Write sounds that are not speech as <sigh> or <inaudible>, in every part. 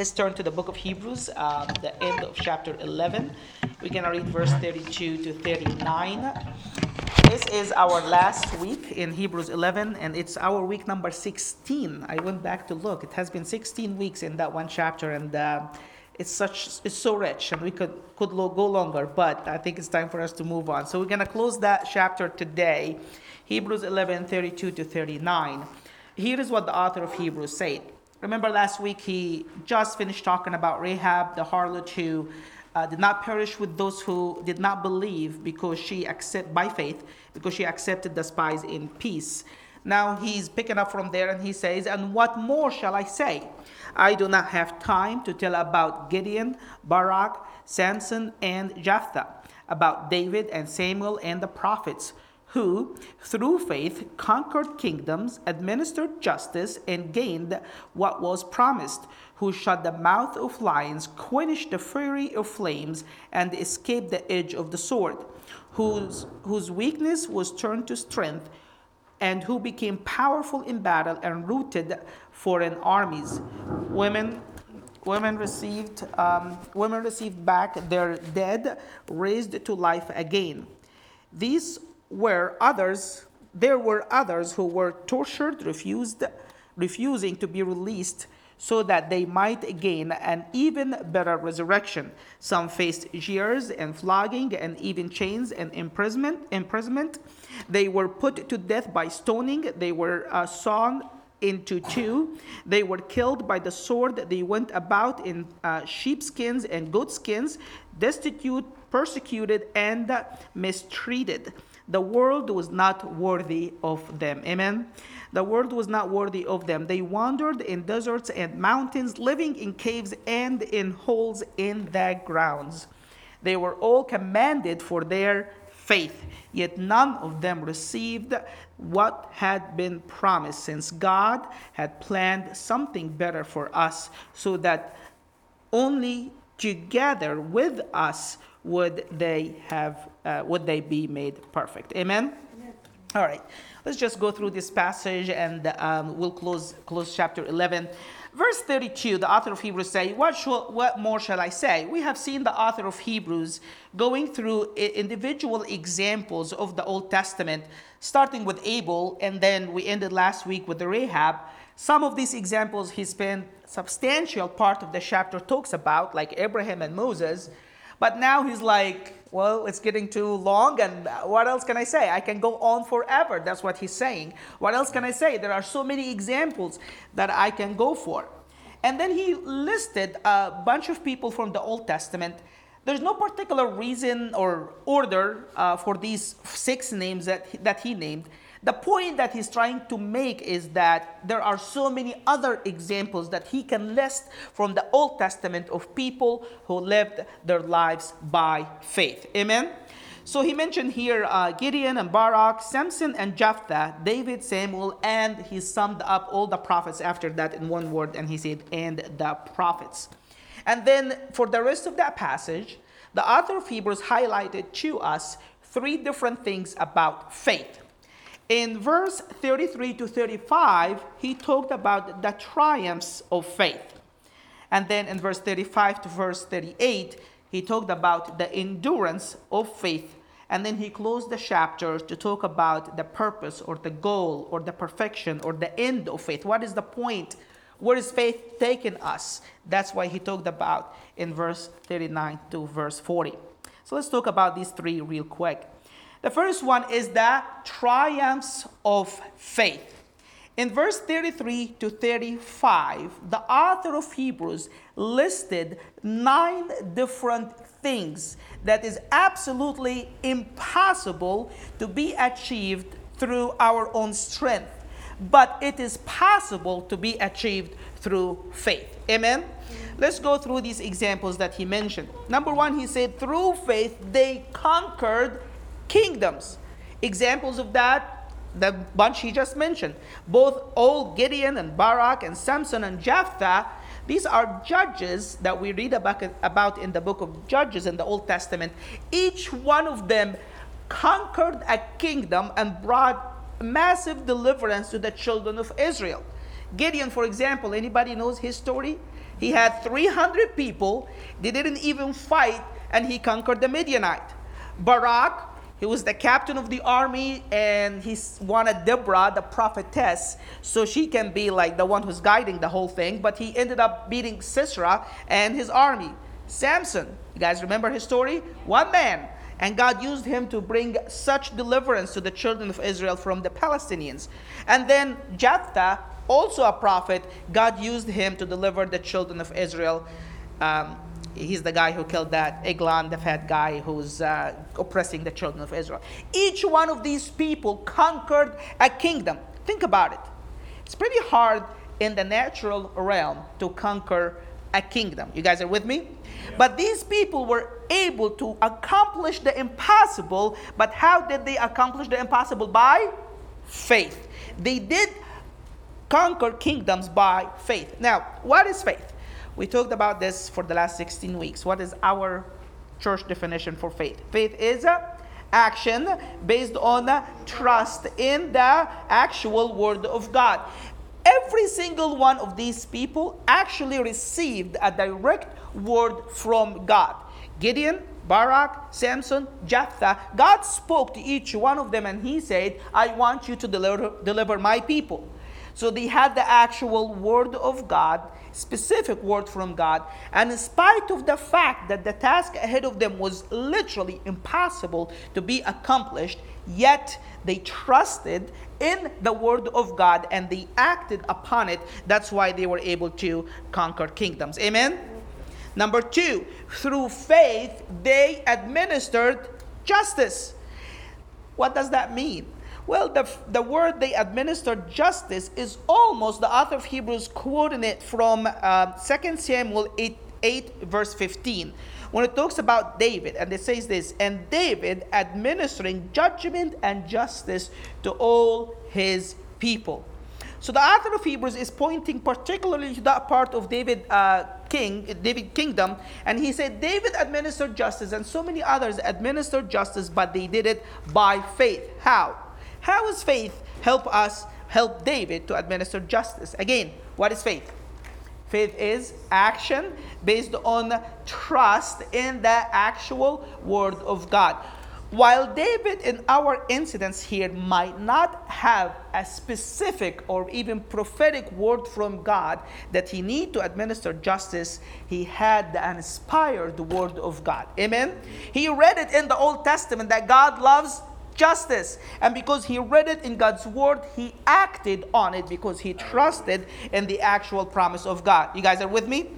Let's turn to the book of Hebrews, um, the end of chapter 11. We're going to read verse 32 to 39. This is our last week in Hebrews 11, and it's our week number 16. I went back to look. It has been 16 weeks in that one chapter, and uh, it's such it's so rich, and we could could go longer, but I think it's time for us to move on. So we're going to close that chapter today, Hebrews 11, 32 to 39. Here is what the author of Hebrews said. Remember last week he just finished talking about Rahab, the harlot who uh, did not perish with those who did not believe because she accept by faith because she accepted the spies in peace. Now he's picking up from there and he says, And what more shall I say? I do not have time to tell about Gideon, Barak, Samson, and Jephthah, about David and Samuel and the prophets who, through faith, conquered kingdoms, administered justice, and gained what was promised, who shut the mouth of lions, quenched the fury of flames, and escaped the edge of the sword, whose, whose weakness was turned to strength, and who became powerful in battle and routed foreign armies. Women women received um, women received back their dead raised to life again these were others there were others who were tortured refused refusing to be released so that they might gain an even better resurrection some faced jeers and flogging and even chains and imprisonment imprisonment they were put to death by stoning they were uh, sawn into two. They were killed by the sword. They went about in uh, sheepskins and goatskins, destitute, persecuted, and mistreated. The world was not worthy of them. Amen. The world was not worthy of them. They wandered in deserts and mountains, living in caves and in holes in the grounds. They were all commanded for their faith, yet none of them received what had been promised, since God had planned something better for us, so that only together with us would they have uh, would they be made perfect. Amen. Amen. All right, let's just go through this passage, and um, we'll close close chapter eleven. Verse 32, the author of Hebrews say, what, shall, what more shall I say? We have seen the author of Hebrews going through individual examples of the Old Testament, starting with Abel, and then we ended last week with the Rahab. Some of these examples he spent substantial part of the chapter talks about, like Abraham and Moses. But now he's like, well, it's getting too long, and what else can I say? I can go on forever. That's what he's saying. What else can I say? There are so many examples that I can go for. And then he listed a bunch of people from the Old Testament. There's no particular reason or order uh, for these six names that, that he named. The point that he's trying to make is that there are so many other examples that he can list from the Old Testament of people who lived their lives by faith. Amen? So he mentioned here uh, Gideon and Barak, Samson and Jephthah, David, Samuel, and he summed up all the prophets after that in one word, and he said, and the prophets. And then for the rest of that passage, the author of Hebrews highlighted to us three different things about faith. In verse 33 to 35, he talked about the triumphs of faith. And then in verse 35 to verse 38, he talked about the endurance of faith. And then he closed the chapter to talk about the purpose or the goal or the perfection or the end of faith. What is the point? Where is faith taking us? That's why he talked about in verse 39 to verse 40. So let's talk about these three real quick. The first one is the triumphs of faith. In verse 33 to 35, the author of Hebrews listed nine different things that is absolutely impossible to be achieved through our own strength, but it is possible to be achieved through faith. Amen? Let's go through these examples that he mentioned. Number one, he said, through faith they conquered kingdoms. Examples of that, the bunch he just mentioned. Both old Gideon and Barak and Samson and Jephthah, these are judges that we read about, in the book of Judges in the Old Testament. Each one of them conquered a kingdom and brought massive deliverance to the children of Israel. Gideon, for example, anybody knows his story? He had 300 people. They didn't even fight, and he conquered the Midianite. Barak, he was the captain of the army, and he wanted Deborah, the prophetess, so she can be like the one who's guiding the whole thing. But he ended up beating Sisera and his army. Samson, you guys remember his story? One man. And God used him to bring such deliverance to the children of Israel from the Palestinians. And then Jephthah, also a prophet, God used him to deliver the children of Israel. Um, he's the guy who killed that Eglon, the fat guy who's uh, oppressing the children of Israel. Each one of these people conquered a kingdom. Think about it. It's pretty hard in the natural realm to conquer a kingdom. You guys are with me? Yeah. But these people were able to accomplish the impossible. But how did they accomplish the impossible? By faith. They did conquer kingdoms by faith. Now, what is faith? We talked about this for the last 16 weeks. What is our church definition for faith? Faith is a action based on trust in the actual word of God. Every single one of these people actually received a direct word from God. Gideon, Barak, Samson, Jephthah, God spoke to each one of them and he said, I want you to deliver, deliver my people. So they had the actual word of God, specific word from God. And in spite of the fact that the task ahead of them was literally impossible to be accomplished, yet they trusted in the word of God and they acted upon it. That's why they were able to conquer kingdoms. Amen? Number two, through faith, they administered justice. What does that mean? Well, the, the word they administered justice is almost the author of Hebrews quoting it from uh, 2 Samuel 8, 8, verse 15 when it talks about David, and it says this, and David administering judgment and justice to all his people. So the author of Hebrews is pointing particularly to that part of David uh, king, David kingdom, and he said David administered justice, and so many others administered justice, but they did it by faith. How? How is faith help us help David to administer justice? Again, what is faith? Faith is action based on trust in the actual word of God. While David in our incidents here might not have a specific or even prophetic word from God that he need to administer justice, he had the inspired word of God. Amen. He read it in the Old Testament that God loves justice. And because he read it in God's word, he acted on it because he trusted in the actual promise of God. You guys are with me?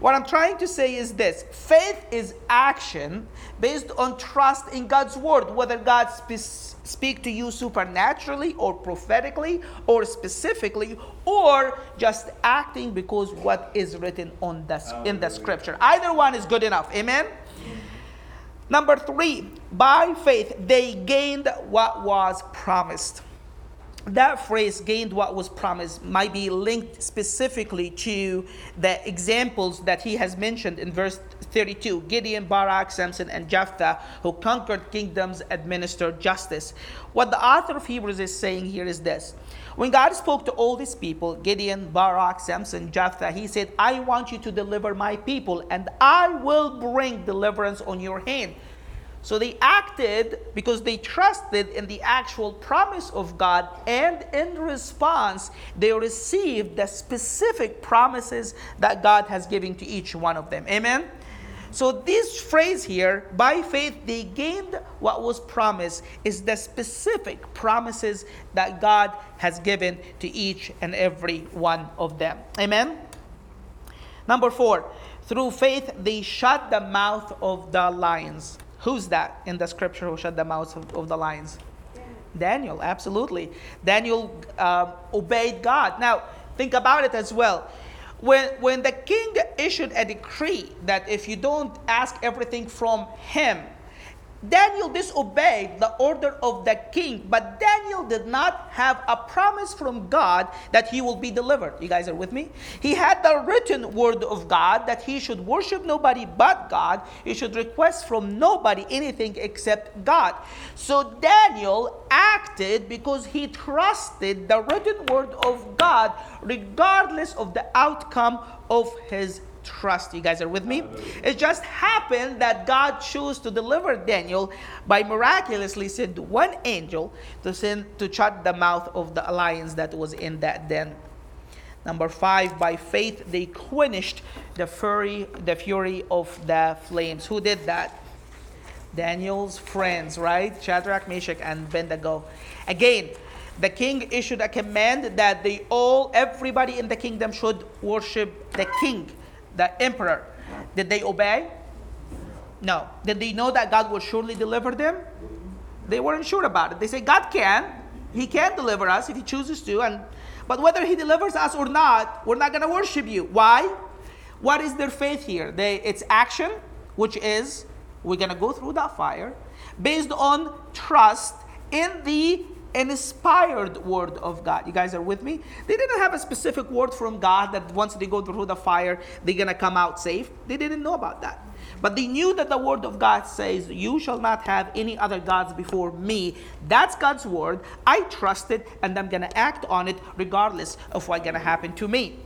What I'm trying to say is this faith is action based on trust in God's word, whether God spe- speak to you supernaturally or prophetically or specifically or just acting because what is written on the, in the scripture. Either one is good enough. Amen. Number three, by faith, they gained what was promised. That phrase, gained what was promised, might be linked specifically to the examples that he has mentioned in verse 32 Gideon, Barak, Samson, and Jephthah, who conquered kingdoms, administered justice. What the author of Hebrews is saying here is this when God spoke to all these people, Gideon, Barak, Samson, Jephthah, he said, I want you to deliver my people, and I will bring deliverance on your hand. So they acted because they trusted in the actual promise of God, and in response, they received the specific promises that God has given to each one of them. Amen? So, this phrase here, by faith they gained what was promised, is the specific promises that God has given to each and every one of them. Amen? Number four, through faith they shut the mouth of the lions. Who's that in the scripture who shut the mouths of, of the lions? Daniel, absolutely. Daniel uh, obeyed God. Now, think about it as well when, when the king issued a decree that if you don't ask everything from him, Daniel disobeyed the order of the king, but Daniel did not have a promise from God that he will be delivered. You guys are with me? He had the written word of God that he should worship nobody but God. He should request from nobody anything except God. So Daniel acted because he trusted the written word of God, regardless of the outcome of his trust. You guys are with me? It just happened that God chose to deliver Daniel by miraculously send one angel to send to shut the mouth of the lions that was in that den. Number five, by faith they quenched the fury, the fury of the flames. Who did that? Daniel's friends, right? Shadrach, Meshach, and Abednego. Again, the king issued a command that they all, everybody in the kingdom should worship the king the emperor, did they obey? No. Did they know that God would surely deliver them? They weren't sure about it. They say God can. He can deliver us if he chooses to. And but whether he delivers us or not, we're not gonna worship you. Why? What is their faith here? They it's action, which is we're gonna go through that fire based on trust in the inspired word of God. You guys are with me? They didn't have a specific word from God that once they go through the fire, they're going to come out safe. They didn't know about that. But they knew that the word of God says, You shall not have any other gods before me. That's God's word. I trust it and I'm going to act on it regardless of what's going to happen to me.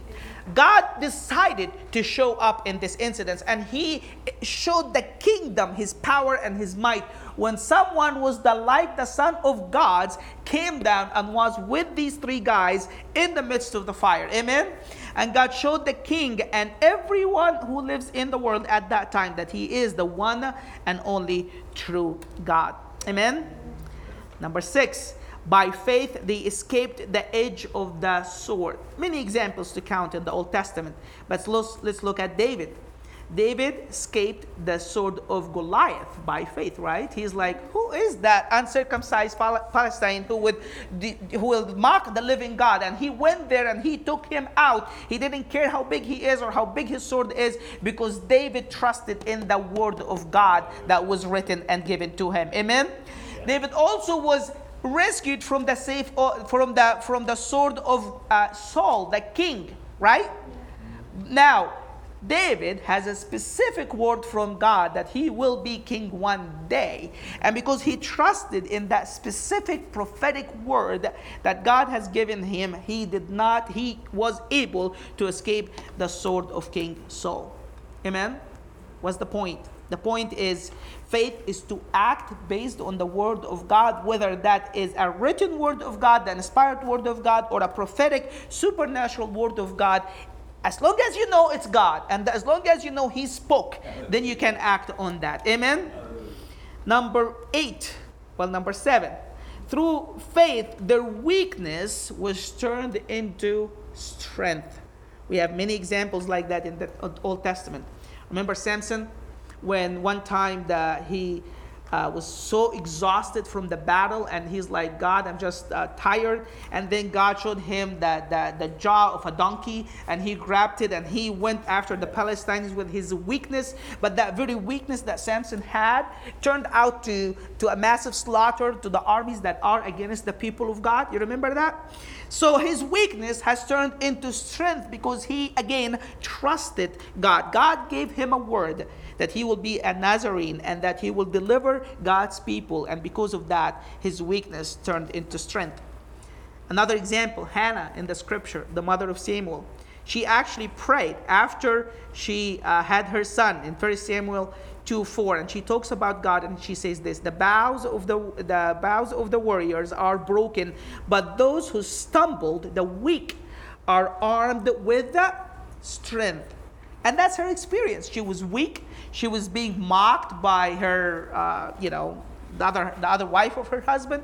God decided to show up in this incident and he showed the kingdom his power and his might when someone was the like the son of God's came down and was with these three guys in the midst of the fire. Amen. And God showed the king and everyone who lives in the world at that time that he is the one and only true God. Amen. Number 6 by faith, they escaped the edge of the sword. Many examples to count in the Old Testament, but let's, let's look at David. David escaped the sword of Goliath by faith, right? He's like, who is that uncircumcised Palestine who would who will mock the living God? And he went there and he took him out. He didn't care how big he is or how big his sword is because David trusted in the word of God that was written and given to him. Amen. David also was rescued from the safe uh, from the from the sword of uh, Saul, the king, right? Now, David has a specific word from God that he will be king one day. And because he trusted in that specific prophetic word that God has given him, he did not, he was able to escape the sword of King Saul. Amen? What's the point? The point is faith is to act based on the word of God, whether that is a written word of God, the inspired word of God, or a prophetic, supernatural word of God. As long as you know it's God, and as long as you know He spoke, then you can act on that. Amen? Number eight, well, number seven. Through faith, their weakness was turned into strength. We have many examples like that in the Old Testament. Remember Samson? When one time that he uh, was so exhausted from the battle and he's like god i'm just uh, tired. And then god showed him that the, the jaw of a donkey and he grabbed it and he went after the palestinians with his weakness. But that very weakness that samson had turned out to, to a massive slaughter to the armies that are against the people of god. You remember that? So his weakness has turned into strength because he again trusted god. God gave him a word that he will be a Nazarene and that he will deliver God's people. And because of that, his weakness turned into strength. Another example Hannah in the scripture, the mother of Samuel. She actually prayed after she uh, had her son in 1 Samuel 2 4 and she talks about god and she says this the bows of the the bows of the warriors are broken but those who stumbled the weak are armed with the strength and that's her experience she was weak she was being mocked by her, uh, you know, the other, the other wife of her husband.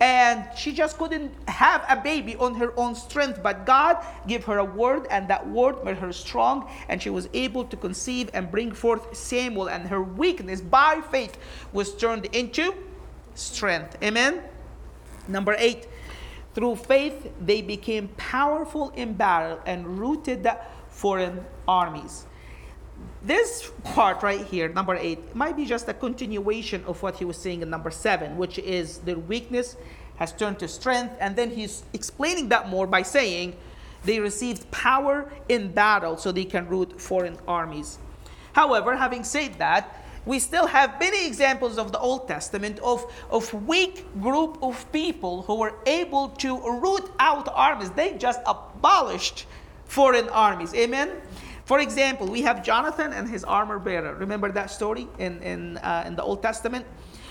And she just couldn't have a baby on her own strength. But God gave her a word, and that word made her strong. And she was able to conceive and bring forth Samuel. And her weakness by faith was turned into strength. Amen. Number eight, through faith, they became powerful in battle and routed foreign armies this part right here, number eight, might be just a continuation of what he was saying in number seven, which is their weakness has turned to strength. And then he's explaining that more by saying they received power in battle so they can root foreign armies. However, having said that, we still have many examples of the Old Testament of, of weak group of people who were able to root out armies. They just abolished foreign armies. Amen? For example, we have Jonathan and his armor bearer. Remember that story in, in, uh, in the Old Testament?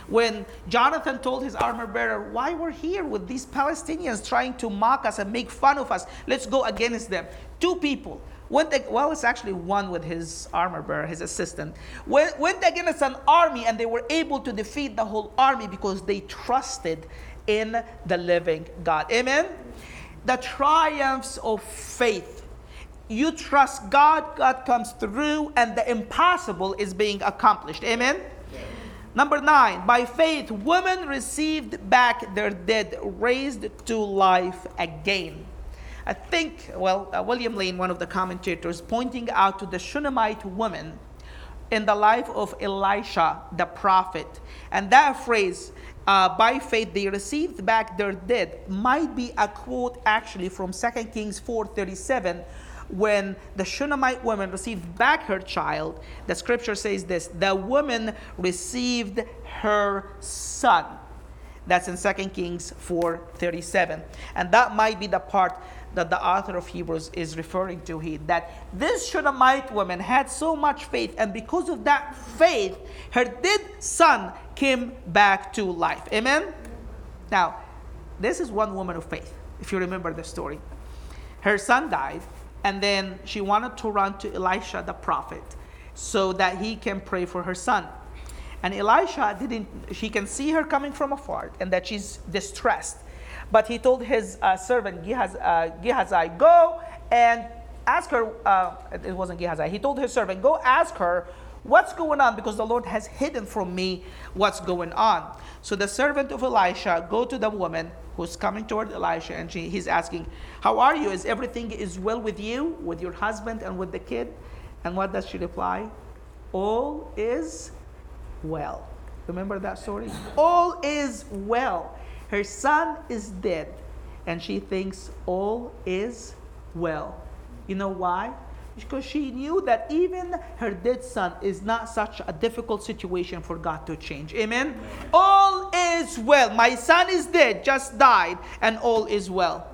When Jonathan told his armor bearer, Why we're here with these Palestinians trying to mock us and make fun of us? Let's go against them. Two people went well it's actually one with his armor bearer his assistant went, went against an army and they were able to defeat the whole army because they trusted in the living god amen the triumphs of faith you trust God, God comes through, and the impossible is being accomplished. Amen? Number nine, by faith, women received back their dead, raised to life again. I think, well, uh, William Lane, one of the commentators, pointing out to the Shunammite woman in the life of Elisha the prophet. And that phrase, uh, by faith they received back their dead, might be a quote actually from 2 Kings 4:37 when the Shunammite woman received back her child, the scripture says this the woman received her son. That's in 2 Kings 4:37. And that might be the part that the author of Hebrews is referring to here that this Shunammite woman had so much faith, and because of that faith, her dead son came back to life. Amen? Now, this is one woman of faith, if you remember the story. Her son died, and then she wanted to run to Elisha the prophet so that he can pray for her son. And Elisha didn't, she can see her coming from afar and that she's distressed. But he told his uh, servant Gehazi, uh, Gehazi, go and ask her, uh, it wasn't Gehazi, he told his servant, go ask her what's going on because the Lord has hidden from me what's going on. So the servant of Elisha go to the woman who's coming toward Elisha and she, he's asking, How are you? Is everything is well with you, with your husband and with the kid? And what does she reply? All is well. Remember that story? All is well. Her son is dead, and she thinks all is well. You know why? Because she knew that even her dead son is not such a difficult situation for God to change. Amen? All is well. My son is dead, just died, and all is well.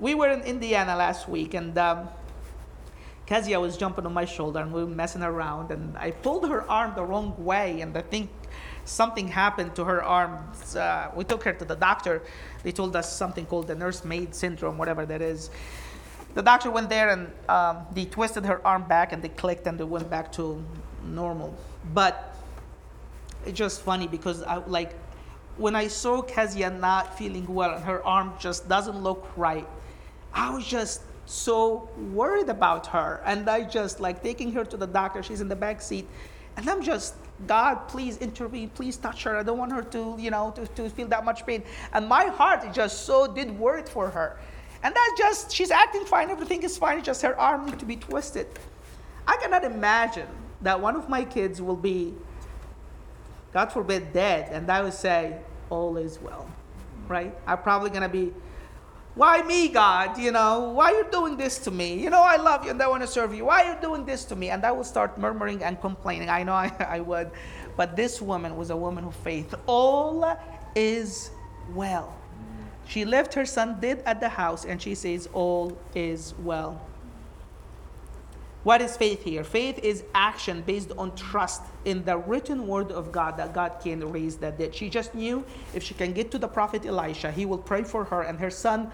We were in Indiana last week, and um, Kezia was jumping on my shoulder, and we were messing around, and I pulled her arm the wrong way, and I think something happened to her arm. Uh, we took her to the doctor. They told us something called the nursemaid syndrome, whatever that is the doctor went there and um, they twisted her arm back and they clicked and they went back to normal. But it's just funny because I like when I saw Kezia not feeling well and her arm just doesn't look right, I was just so worried about her. And I just like taking her to the doctor. She's in the back seat. And I'm just, God, please intervene. Please touch her. I don't want her to, you know, to, to feel that much pain. And my heart just so did worry for her. And that's just, she's acting fine, everything is fine, it's just her arm needs to be twisted. I cannot imagine that one of my kids will be, God forbid, dead, and I would say, all is well, right? I'm probably gonna be, why me, God? You know, why are you doing this to me? You know, I love you and I want to serve you. Why are you doing this to me? And I will start murmuring and complaining. I know <laughs> I, I would. But this woman was a woman of faith. All is well. She left her son dead at the house and she says, All is well. What is faith here? Faith is action based on trust in the written word of God that God can raise the dead. She just knew if she can get to the prophet Elisha, he will pray for her and her son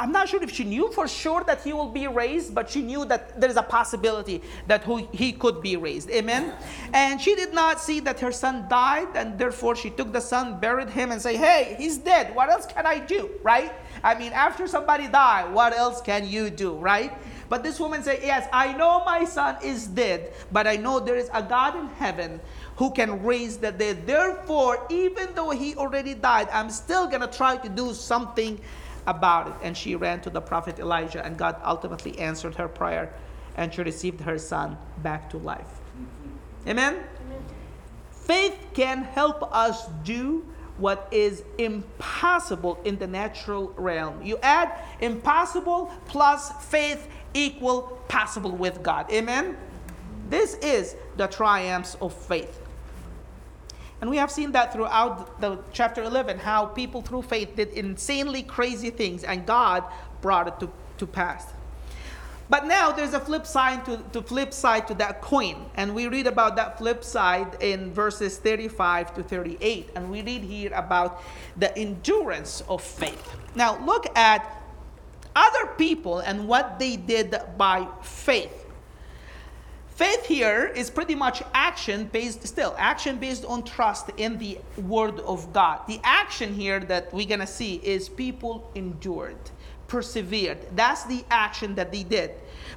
I'm not sure if she knew for sure that he will be raised, but she knew that there is a possibility that he could be raised. Amen. And she did not see that her son died, and therefore she took the son, buried him, and say, "Hey, he's dead. What else can I do?" Right? I mean, after somebody die, what else can you do? Right? But this woman said, "Yes, I know my son is dead, but I know there is a God in heaven." Who can raise the dead? Therefore, even though he already died, I'm still gonna try to do something about it. And she ran to the prophet Elijah, and God ultimately answered her prayer. and she received her son back to life. Amen? Amen? Faith can help us do what is impossible in the natural realm. You add impossible plus faith equal possible with God. Amen? This is the triumphs of faith. And we have seen that throughout the chapter 11, how people through faith did insanely crazy things and God brought it to, to pass. But now there's a flip side to, to flip side to that coin. And we read about that flip side in verses 35 to 38. And we read here about the endurance of faith. Now look at other people and what they did by faith. Faith here is pretty much action based, still, action based on trust in the Word of God. The action here that we're going to see is people endured, persevered. That's the action that they did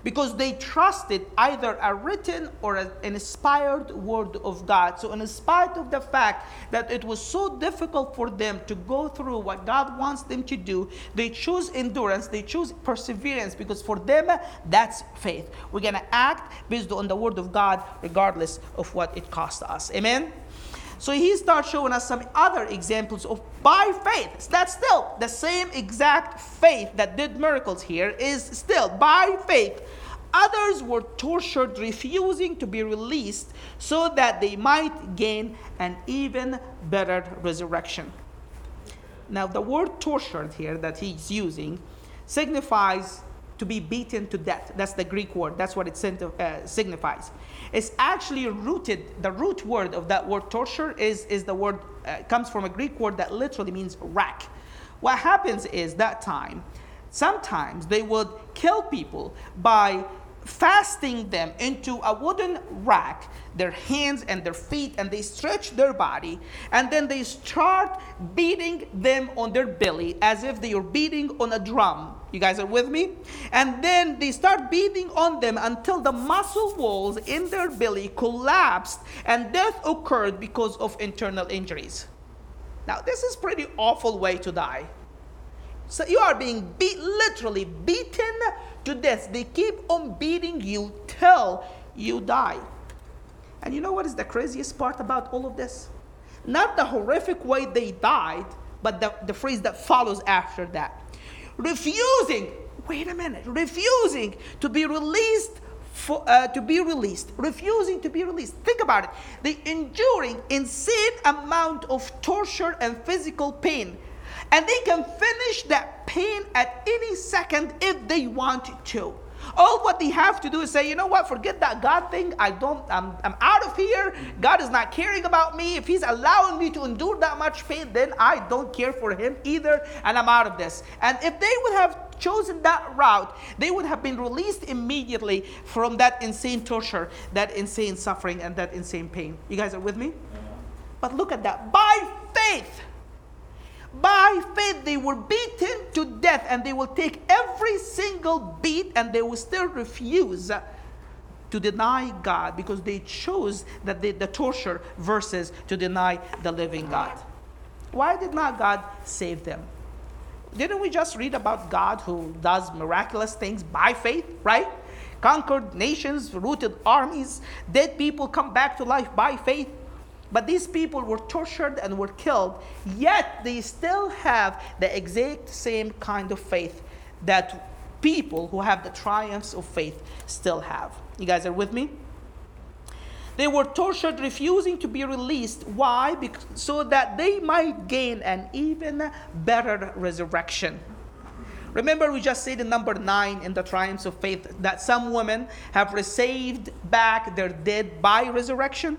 because they trusted either a written or an inspired word of God. So, in spite of the fact that it was so difficult for them to go through what God wants them to do, they choose endurance, they choose perseverance because for them, that's faith. We're going to act based on the word of God regardless of what it costs us. Amen? So he starts showing us some other examples of by faith. That's still the same exact faith that did miracles here, is still by faith. Others were tortured, refusing to be released so that they might gain an even better resurrection. Now, the word tortured here that he's using signifies to be beaten to death. That's the Greek word. That's what it uh, signifies. It's actually rooted, the root word of that word torture is, is the word, uh, comes from a Greek word that literally means rack. What happens is that time, sometimes they would kill people by fasting them into a wooden rack, their hands and their feet, and they stretch their body, and then they start beating them on their belly as if they are beating on a drum. You guys are with me? And then they start beating on them until the muscle walls in their belly collapsed and death occurred because of internal injuries. Now, this is pretty awful way to die. So you are being beat, literally beaten to death. They keep on beating you till you die. And you know what is the craziest part about all of this? Not the horrific way they died, but the, the phrase that follows after that. Refusing, wait a minute, refusing to be released for, uh, to be released, refusing to be released. Think about it. The enduring insane amount of torture and physical pain and they can finish that pain at any second if they want to. All what they have to do is say, you know what, forget that God thing. I don't, I'm, I'm out of here. God is not caring about me. If He's allowing me to endure that much pain, then I don't care for Him either, and I'm out of this. And if they would have chosen that route, they would have been released immediately from that insane torture, that insane suffering, and that insane pain. You guys are with me? But look at that. By faith, by faith, they were beaten to death, and they will take every single beat and they will still refuse to deny God because they chose that the torture versus to deny the living God. Why did not God save them? Didn't we just read about God who does miraculous things by faith, right? Conquered nations, rooted armies, dead people come back to life by faith. But these people were tortured and were killed, yet they still have the exact same kind of faith that people who have the triumphs of faith still have. You guys are with me? They were tortured, refusing to be released. Why? Because, so that they might gain an even better resurrection. Remember, we just said in number nine in the triumphs of faith that some women have received back their dead by resurrection.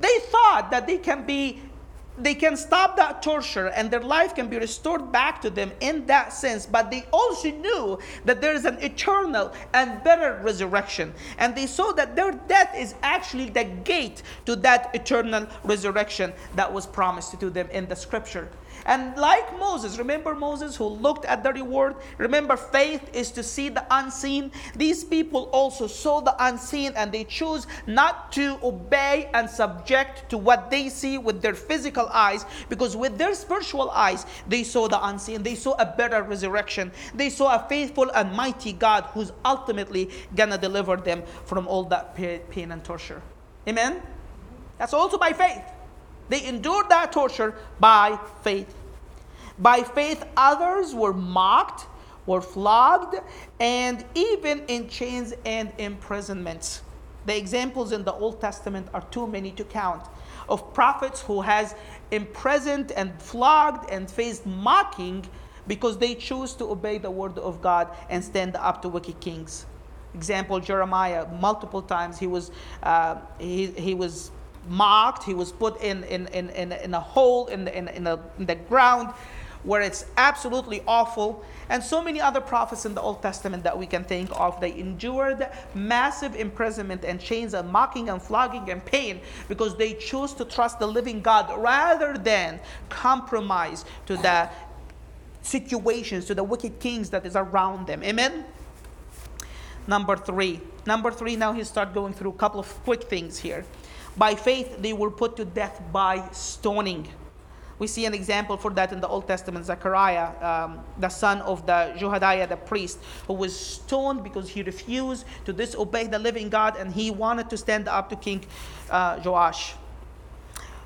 They thought that they can be they can stop that torture and their life can be restored back to them in that sense. But they also knew that there is an eternal and better resurrection. And they saw that their death is actually the gate to that eternal resurrection that was promised to them in the scripture. And like Moses, remember Moses who looked at the reward? Remember, faith is to see the unseen. These people also saw the unseen and they chose not to obey and subject to what they see with their physical eyes because with their spiritual eyes, they saw the unseen. They saw a better resurrection. They saw a faithful and mighty God who's ultimately gonna deliver them from all that pain and torture. Amen? That's also by faith. They endured that torture by faith. By faith, others were mocked, were flogged, and even in chains and imprisonments. The examples in the Old Testament are too many to count of prophets who has imprisoned and flogged and faced mocking because they choose to obey the word of God and stand up to wicked kings. Example: Jeremiah. Multiple times he was uh, he, he was mocked. He was put in, in, in, in, in a hole in the, in, in, in the ground where it's absolutely awful. And so many other prophets in the Old Testament that we can think of, they endured massive imprisonment and chains and mocking and flogging and pain because they chose to trust the living God rather than compromise to the situations, to the wicked kings that is around them. Amen? Number three. Number three, now he start going through a couple of quick things here. By faith, they were put to death by stoning. We see an example for that in the Old Testament. Zechariah, um, the son of the Jehoiada, the priest, who was stoned because he refused to disobey the living God and he wanted to stand up to King uh, Joash.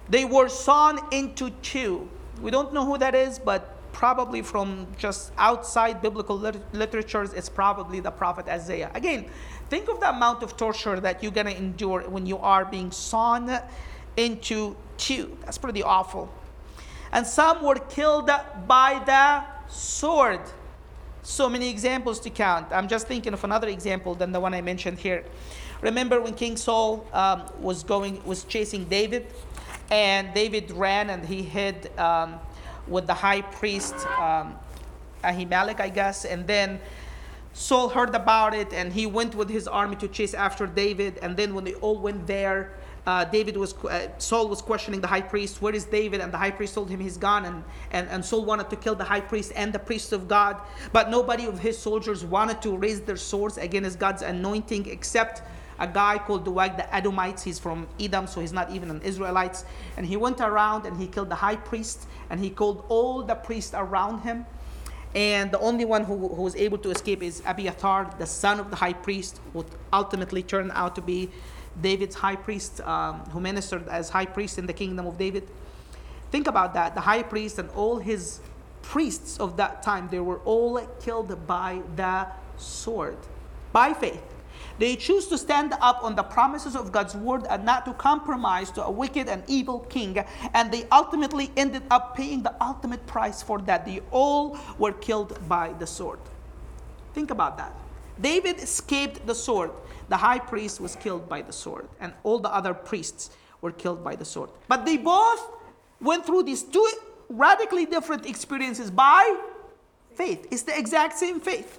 They were sawn into two. We don't know who that is, but probably from just outside biblical lit- literatures, it's probably the prophet Isaiah. Again, Think of the amount of torture that you're going to endure when you are being sawn into two. That's pretty awful. And some were killed by the sword. So many examples to count. I'm just thinking of another example than the one I mentioned here. Remember when King Saul um, was going was chasing David, and David ran and he hid um, with the high priest um, Ahimelech, I guess, and then Saul heard about it and he went with his army to chase after David. And then when they all went there, uh, David was uh, Saul was questioning the high priest, "Where is David?" And the high priest told him he's gone. And, and and Saul wanted to kill the high priest and the priests of God, but nobody of his soldiers wanted to raise their swords against God's anointing, except a guy called Doeg the Edomites. He's from Edom, so he's not even an Israelite. And he went around and he killed the high priest and he killed all the priests around him. And the only one who, who was able to escape is Abiathar, the son of the high priest, who ultimately turned out to be David's high priest, um, who ministered as high priest in the kingdom of David. Think about that. The high priest and all his priests of that time, they were all killed by the sword, by faith. They choose to stand up on the promises of God's word and not to compromise to a wicked and evil king. And they ultimately ended up paying the ultimate price for that. They all were killed by the sword. Think about that. David escaped the sword. The high priest was killed by the sword, and all the other priests were killed by the sword. But they both went through these two radically different experiences by faith. It's the exact same faith.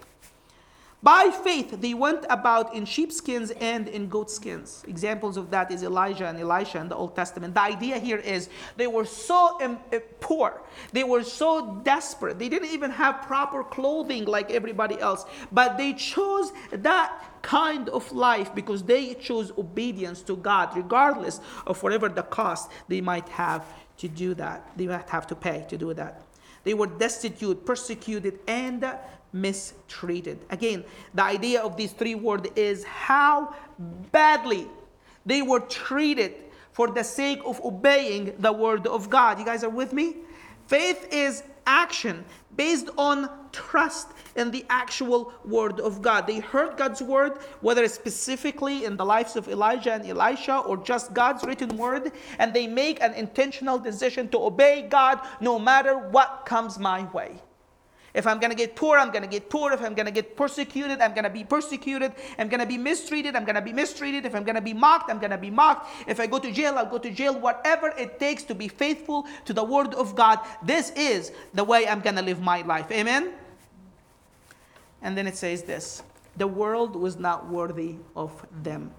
By faith, they went about in sheepskins and in goatskins. Examples of that is Elijah and Elisha in the Old Testament. The idea here is they were so um, uh, poor, they were so desperate, they didn't even have proper clothing like everybody else, but they chose that kind of life because they chose obedience to God, regardless of whatever the cost they might have to do that. They might have to pay to do that. They were destitute, persecuted, and mistreated. Again, the idea of these three words is how badly they were treated for the sake of obeying the word of God. You guys are with me? Faith is action based on trust in the actual word of God. They heard God's word, whether specifically in the lives of Elijah and Elisha or just God's written word, and they make an intentional decision to obey God no matter what comes my way. If I'm going to get poor, I'm going to get poor. If I'm going to get persecuted, I'm going to be persecuted. I'm going to be mistreated, I'm going to be mistreated. If I'm going to be mocked, I'm going to be mocked. If I go to jail, I'll go to jail. Whatever it takes to be faithful to the word of God, this is the way I'm going to live my life. Amen? And then it says this the world was not worthy of them.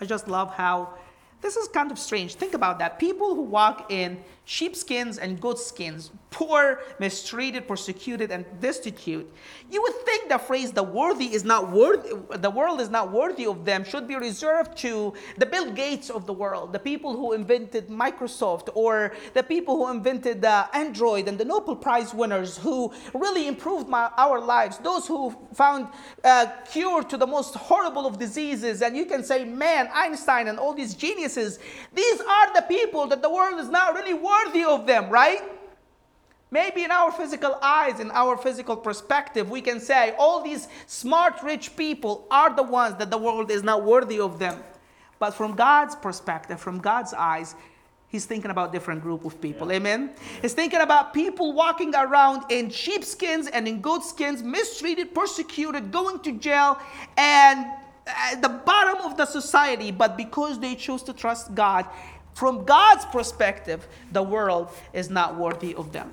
I just love how This is kind of strange. Think about that. People who walk in sheepskins and goatskins, poor, mistreated, persecuted, and destitute. You would think the phrase "the worthy is not worthy," the world is not worthy of them, should be reserved to the Bill Gates of the world, the people who invented Microsoft, or the people who invented Android and the Nobel Prize winners who really improved my, our lives, those who found uh, cure to the most horrible of diseases. And you can say, "Man, Einstein and all these geniuses." These are the people that the world is not really worthy worthy of them, right? Maybe in our physical eyes, in our physical perspective, we can say all these smart, rich people are the ones that the world is not worthy of them. But from God's perspective, from God's eyes, He's thinking about different group of people. Yeah. Amen. He's thinking about people walking around in sheepskins and in goatskins, mistreated, persecuted, going to jail, and at the bottom of the society. But because they chose to trust God, from God's perspective, the world is not worthy of them.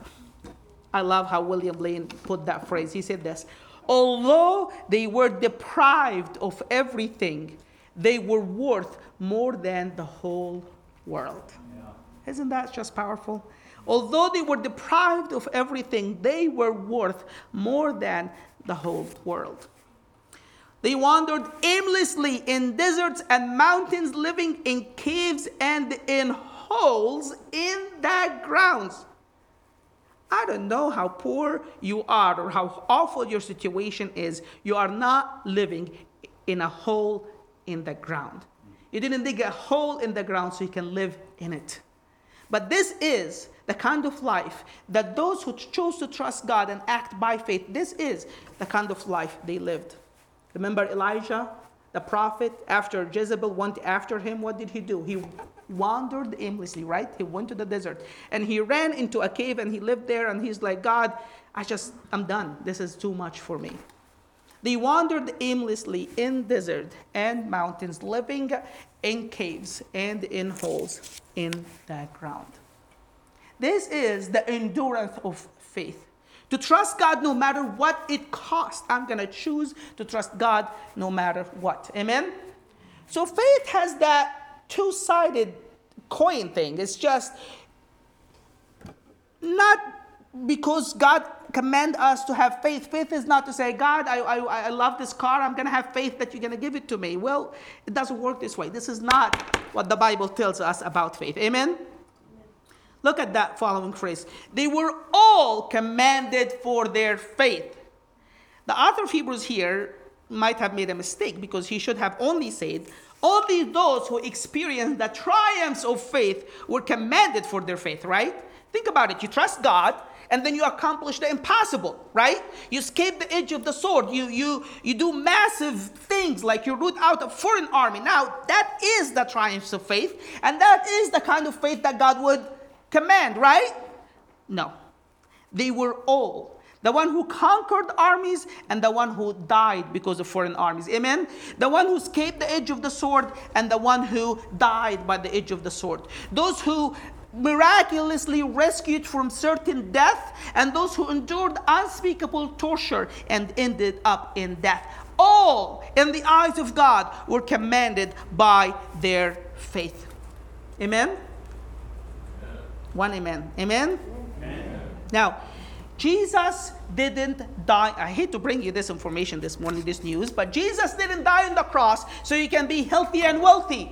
I love how William Lane put that phrase. He said this Although they were deprived of everything, they were worth more than the whole world. Yeah. Isn't that just powerful? Although they were deprived of everything, they were worth more than the whole world. They wandered aimlessly in deserts and mountains, living in caves and in holes in the grounds. I don't know how poor you are or how awful your situation is. You are not living in a hole in the ground. You didn't dig a hole in the ground so you can live in it. But this is the kind of life that those who chose to trust God and act by faith, this is the kind of life they lived. Remember Elijah, the prophet, after Jezebel went after him, what did he do? He wandered aimlessly, right? He went to the desert and he ran into a cave and he lived there and he's like, God, I just, I'm done. This is too much for me. They wandered aimlessly in desert and mountains, living in caves and in holes in the ground. This is the endurance of faith. To trust God no matter what it costs. I'm going to choose to trust God no matter what. Amen? So faith has that two sided coin thing. It's just not because God command us to have faith. Faith is not to say, God, I, I, I love this car. I'm going to have faith that you're going to give it to me. Well, it doesn't work this way. This is not what the Bible tells us about faith. Amen? Look at that following phrase. They were all commanded for their faith. The author of Hebrews here might have made a mistake because he should have only said, only those who experienced the triumphs of faith were commanded for their faith, right? Think about it. You trust God, and then you accomplish the impossible, right? You escape the edge of the sword. You you you do massive things like you root out a foreign army. Now that is the triumphs of faith, and that is the kind of faith that God would command, right? No. They were all. The one who conquered armies and the one who died because of foreign armies. Amen? The one who escaped the edge of the sword and the one who died by the edge of the sword. Those who miraculously rescued from certain death and those who endured unspeakable torture and ended up in death. All in the eyes of God were commanded by their faith. Amen? One amen. Amen? amen? Now, Jesus didn't die. I hate to bring you this information this morning, this news, but Jesus didn't die on the cross so you can be healthy and wealthy.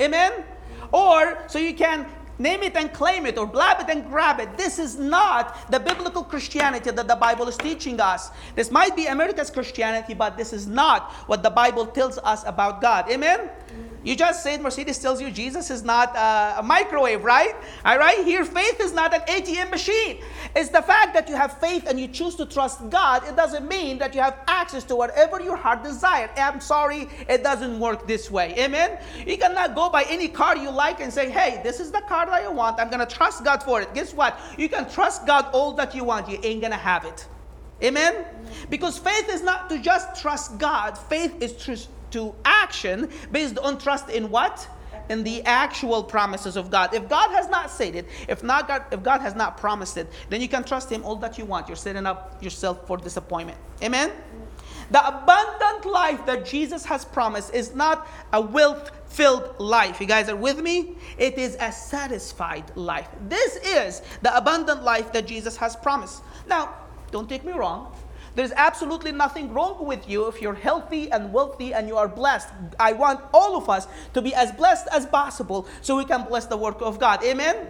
Amen? Or so you can name it and claim it or blab it and grab it. This is not the biblical Christianity that the Bible is teaching us. This might be America's Christianity, but this is not what the Bible tells us about God. Amen? You just said Mercedes tells you Jesus is not a microwave, right? All right, here faith is not an ATM machine. It's the fact that you have faith and you choose to trust God. It doesn't mean that you have access to whatever your heart desires. I'm sorry, it doesn't work this way. Amen? You cannot go by any car you like and say, hey, this is the car that I want. I'm to trust God for it. Guess what? You can trust God all that you want. You ain't to have it. Amen? Because faith is not to just trust God, faith is to to action based on trust in what? in the actual promises of God. If God has not said it, if not God, if God has not promised it, then you can trust Him all that you want. You're setting up yourself for disappointment. Amen. The abundant life that Jesus has promised is not a wealth filled life. You guys are with me? It is a satisfied life. This is the abundant life that Jesus has promised. Now, don't take me wrong. There's absolutely nothing wrong with you if you're healthy and wealthy and you are blessed. I want all of us to be as blessed as possible so we can bless the work of God. Amen.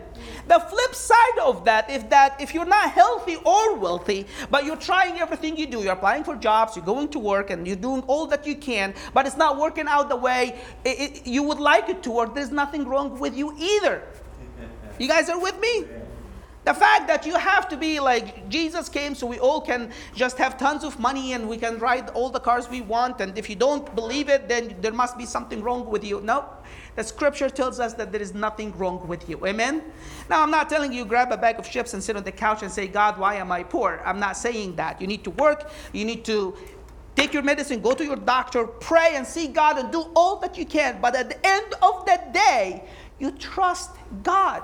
The flip side of that is that if you're not healthy or wealthy, but you're trying everything you do, you're applying for jobs, you're going to work, and you're doing all that you can, but it's not working out the way it, it, you would like it to work, there's nothing wrong with you either. You guys are with me? The fact that you have to be like Jesus came so we all can just have tons of money and we can ride all the cars we want, and if you don't believe it, then there must be something wrong with you. No, the scripture tells us that there is nothing wrong with you. Amen? Now, I'm not telling you grab a bag of chips and sit on the couch and say, God, why am I poor? I'm not saying that. You need to work, you need to take your medicine, go to your doctor, pray and see God and do all that you can. But at the end of the day, you trust God.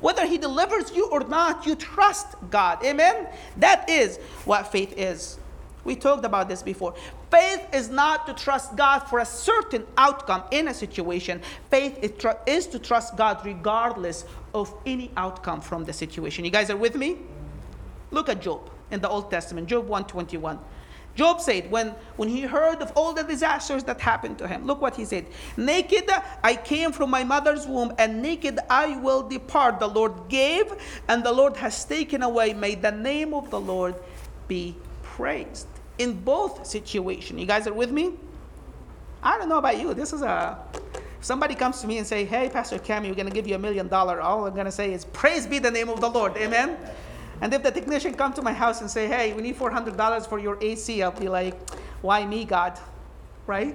Whether He delivers you or not, you trust God. Amen? That is what faith is. We talked about this before. Faith is not to trust God for a certain outcome in a situation. Faith is, tr- is to trust God regardless of any outcome from the situation. You guys are with me? Look at Job in the Old Testament, Job 121. Job said, when, when he heard of all the disasters that happened to him, look what he said Naked I came from my mother's womb, and naked I will depart. The Lord gave, and the Lord has taken away. May the name of the Lord be praised. In both situations, you guys are with me? I don't know about you. This is a. If somebody comes to me and say, "Hey, Pastor Cami, we're going to give you a million dollar," all I'm going to say is, "Praise be the name of the Lord." Amen. And if the technician come to my house and say, hey, we need $400 for your AC, I'll be like, why me, God? Right?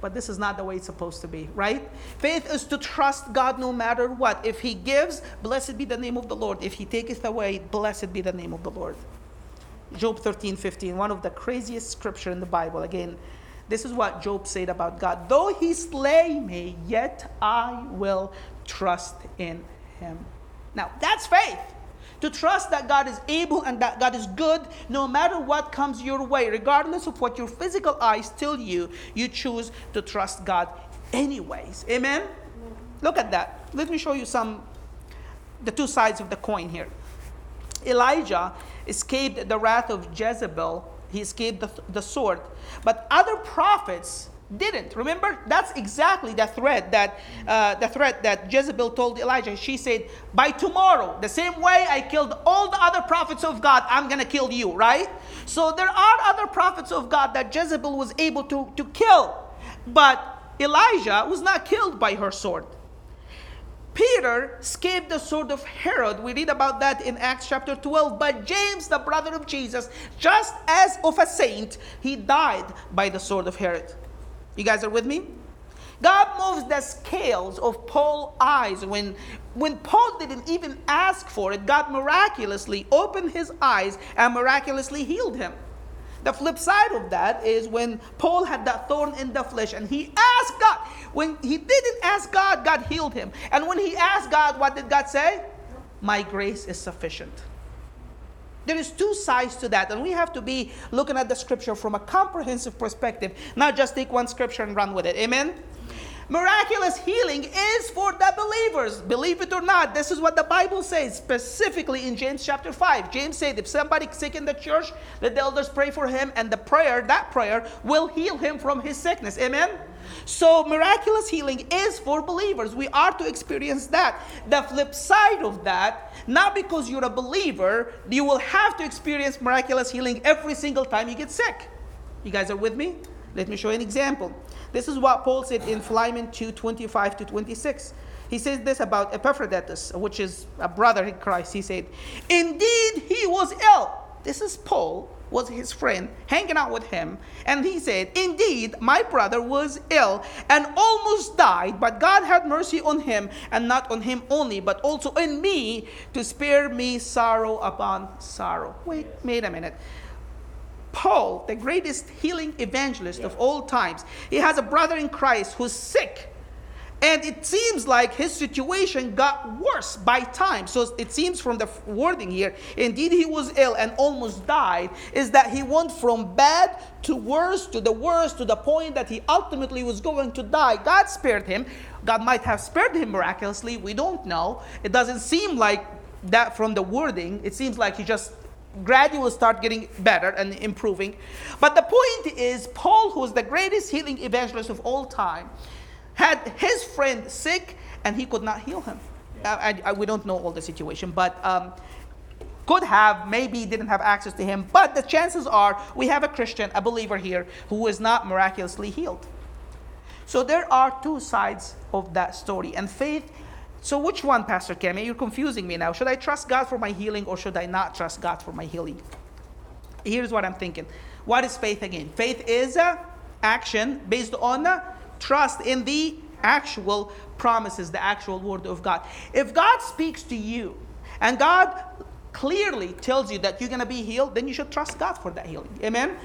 But this is not the way it's supposed to be, right? Faith is to trust God no matter what. If He gives, blessed be the name of the Lord. If He taketh away, blessed be the name of the Lord. Job 13, 15, one of the craziest scripture in the Bible. Again, this is what Job said about God. Though he slay me, yet I will trust in him. Now, that's faith to trust that God is able and that God is good no matter what comes your way, regardless of what your physical eyes tell you, you choose to trust God anyways. Amen? Look at that. Let me show you some, the two sides of the coin here. Elijah escaped the wrath of Jezebel, he escaped the, the sword. But other prophets didn't. Remember, that's exactly the threat that uh, the threat that Jezebel told Elijah. She said, "By tomorrow, the same way I killed all the other prophets of God, I'm gonna kill you." Right? So there are other prophets of God that Jezebel was able to to kill, but Elijah was not killed by her sword. Peter escaped the sword of Herod. We read about that in Acts chapter 12. But James, the brother of Jesus, just as of a saint, he died by the sword of Herod. You guys are with me? God moves the scales of Paul's eyes. When, when Paul didn't even ask for it, God miraculously opened his eyes and miraculously healed him. The flip side of that is when Paul had that thorn in the flesh and he asked God. When he didn't ask God, God healed him. And when he asked God, what did God say? My grace is sufficient. There is two sides to that, and we have to be looking at the scripture from a comprehensive perspective, not just take one scripture and run with it. Amen. Miraculous healing is for the believers. Believe it or not, this is what the Bible says specifically in James chapter 5. James said, if somebody's sick in the church, let the elders pray for him, and the prayer, that prayer, will heal him from his sickness. Amen? So, miraculous healing is for believers. We are to experience that. The flip side of that, not because you're a believer, you will have to experience miraculous healing every single time you get sick. You guys are with me? Let me show you an example. This is what Paul said in Philemon 2 25 to 26. He says this about Epaphroditus, which is a brother in Christ. He said, Indeed, he was ill. This is Paul was his friend, hanging out with him. And he said, Indeed, my brother was ill and almost died, but God had mercy on him, and not on him only, but also in me, to spare me sorrow upon sorrow. Wait, wait a minute. Paul, the greatest healing evangelist yeah. of all times, he has a brother in Christ who's sick. And it seems like his situation got worse by time. So it seems from the wording here, indeed he was ill and almost died, is that he went from bad to worse to the worst to the point that he ultimately was going to die. God spared him. God might have spared him miraculously. We don't know. It doesn't seem like that from the wording. It seems like he just gradually start getting better and improving. But the point is, Paul, who is the greatest healing evangelist of all time, had his friend sick and he could not heal him. Yeah. I, I, we don't know all the situation, but um, could have, maybe didn't have access to him. But the chances are we have a Christian, a believer here, who is not miraculously healed. So there are two sides of that story. And faith, so which one, Pastor Kemi? You're confusing me now. Should I trust God for my healing or should I not trust God for my healing? Here's what I'm thinking. What is faith again? Faith is a action based on trust in the actual promises, the actual word of God. If God speaks to you and God clearly tells you that you're going to be healed, then you should trust God for that healing. Amen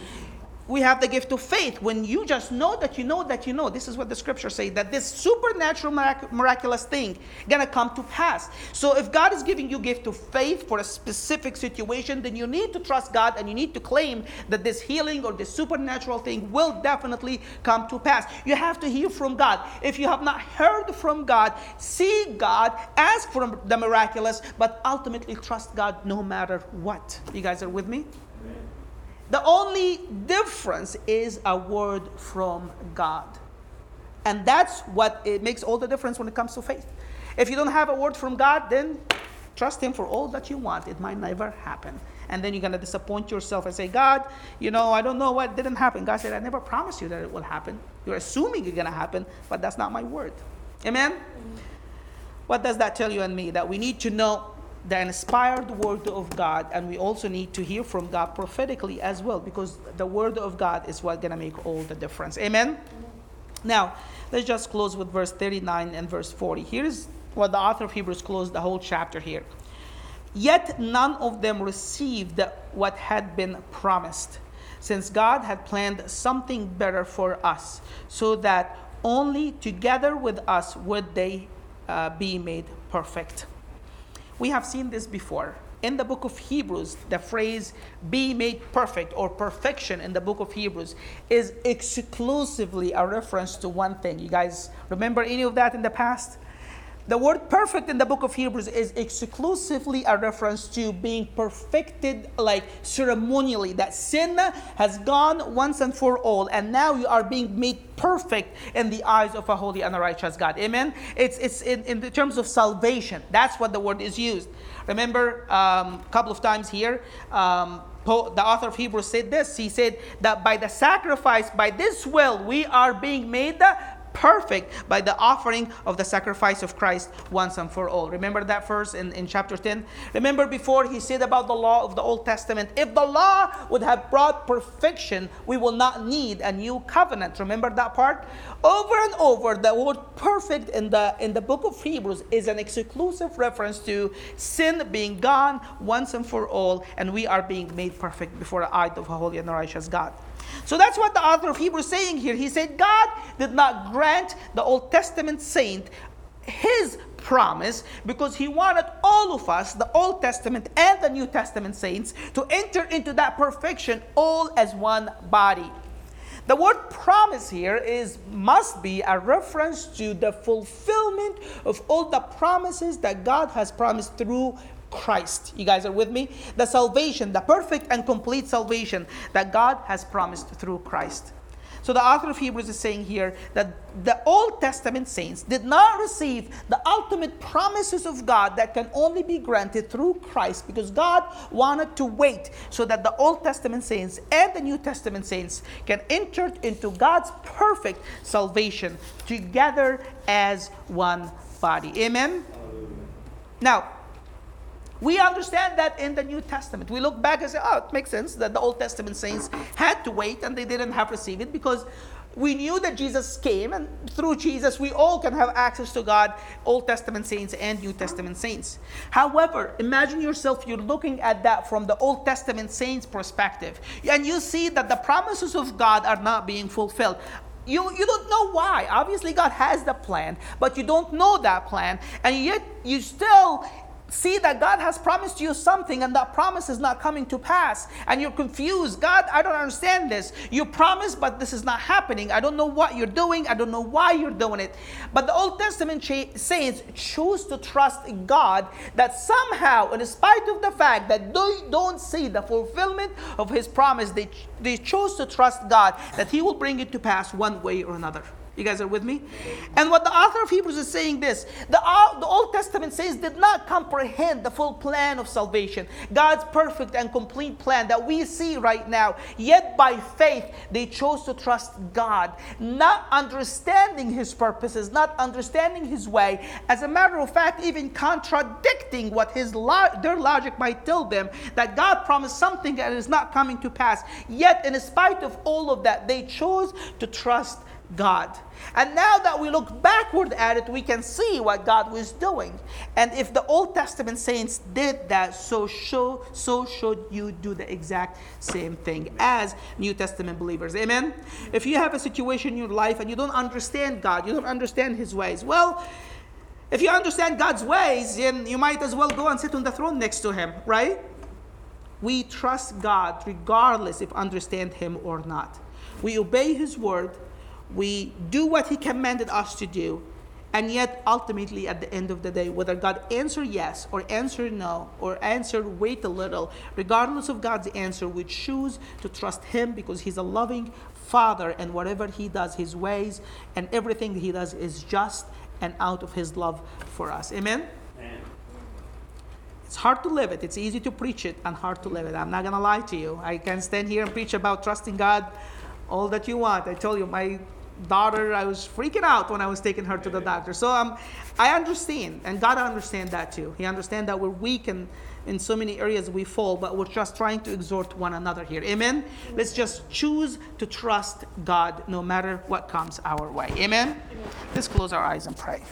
we have the gift of faith. When you just know that you know that you know this is what the scripture say that this supernatural mirac- miraculous thing gonna come to pass. So if god is giving you gift of faith for a specific situation then you need to trust god and you need to claim that this healing or this supernatural thing will definitely come to pass. You have to hear from god. If you have not heard from god see god ask for the miraculous but ultimately trust god no matter what. You guys are with me the only difference is a word from God. And that's what it makes all the difference when it comes to faith. If you don't have a word from God, then trust Him for all that you want. It might never happen. And then you're going to disappoint yourself and say, God, you know, I don't know what didn't happen. God said, I never promised you that it will happen. You're assuming it's going to happen, but that's not my word. Amen? Mm-hmm. What does that tell you and me? That we need to know the inspired word of God, and we also need to hear from God prophetically as well, because the word of God is what's gonna make all the difference. Amen? Now, let's just close with verse 39 and verse 40. Here's what the author of Hebrews closed the whole chapter here. Yet none of them received what had been promised, since God had planned something better for us, so that only together with us would they uh, be made perfect. We have seen this before. In the book of Hebrews, the phrase be made perfect or perfection in the book of Hebrews is exclusively a reference to one thing. You guys remember any of that in the past? The word perfect in the book of Hebrews is exclusively a reference to being perfected, like ceremonially, that sin has gone once and for all, and now you are being made perfect in the eyes of a holy and a righteous God. Amen? It's, it's in, in the terms of salvation. That's what the word is used. Remember a um, couple of times here, um, the author of Hebrews said this. He said that by the sacrifice, by this will, we are being made perfect by the offering of the sacrifice of Christ once and for all. Remember that verse in, in chapter 10? Remember before he said about the law of the Old Testament, if the law would have brought perfection, we will not need a new covenant. Remember that part? Over and over, the word perfect in the in the book of Hebrews is an exclusive reference to sin being gone once and for all, and we are being made perfect before the eye of a holy and righteous God. So that's what the author of Hebrews saying here. He said God did not grant the Old Testament saint his promise because he wanted all of us, the Old Testament and the New Testament saints, to enter into that perfection all as one body. The word promise here is must be a reference to the fulfillment of all the promises that God has promised through Christ. You guys are with me? The salvation, the perfect and complete salvation that God has promised through Christ. So the author of Hebrews is saying here that the Old Testament saints did not receive the ultimate promises of God that can only be granted through Christ because God wanted to wait so that the Old Testament saints and the New Testament saints can enter into God's perfect salvation together as one body. Amen. Now, we understand that in the New Testament. We look back and say, oh, it makes sense that the Old Testament saints had to wait and they didn't have received it because we knew that Jesus came, and through Jesus, we all can have access to God, Old Testament saints and New Testament saints. However, imagine yourself, you're looking at that from the Old Testament saints' perspective, and you see that the promises of God are not being fulfilled you, you don't know why. Obviously, God has the plan, but you don't know that plan, and yet you still see that God has promised you something and that promise is not coming to pass, and you're confused. God, I don't understand this. You promised, but this is not happening. I don't know what you're doing. I don't know why you're doing it. But the Old Testament says, choose to trust God that somehow, in spite of the fact that they don't see the fulfillment of His promise, they, they chose to trust God that He will bring it to pass one way or another. You guys are with me? And what the author of Hebrews is saying this the, the Old Testament says did not comprehend the full plan of salvation, God's perfect and complete plan that we see right now. Yet by faith, they chose to trust God, not understanding His purposes, not understanding His way. As a matter of fact, even contradicting what his lo- their logic might tell them that God promised something that is not coming to pass. Yet, in spite of all of that, they chose to trust God. And now that we look backward at it, we can see what God was doing. And if the Old Testament saints did that, so show, so should you do the exact same thing as New Testament believers. Amen. If you have a situation in your life and you don't understand God, you don't understand His ways, well. If you understand God's ways, then you might as well go and sit on the throne next to Him, right? We trust God regardless if understand Him or not. We obey His word we do what he commanded us to do and yet ultimately at the end of the day whether god answer yes or answer no or answer wait a little regardless of god's answer we choose to trust him because he's a loving father and whatever he does his ways and everything he does is just and out of his love for us amen, amen. It's hard to live it. It's easy to preach it and hard to live it. I'm not going to lie to you. I can stand here and preach about trusting God all that you want. I told you, my daughter, I was freaking out when I was taking her to the doctor. So um, I understand, and God understands that too. He understands that we're weak and in so many areas we fall, but we're just trying to exhort one another here. Amen? Let's just choose to trust God no matter what comes our way. Amen? Let's close our eyes and pray.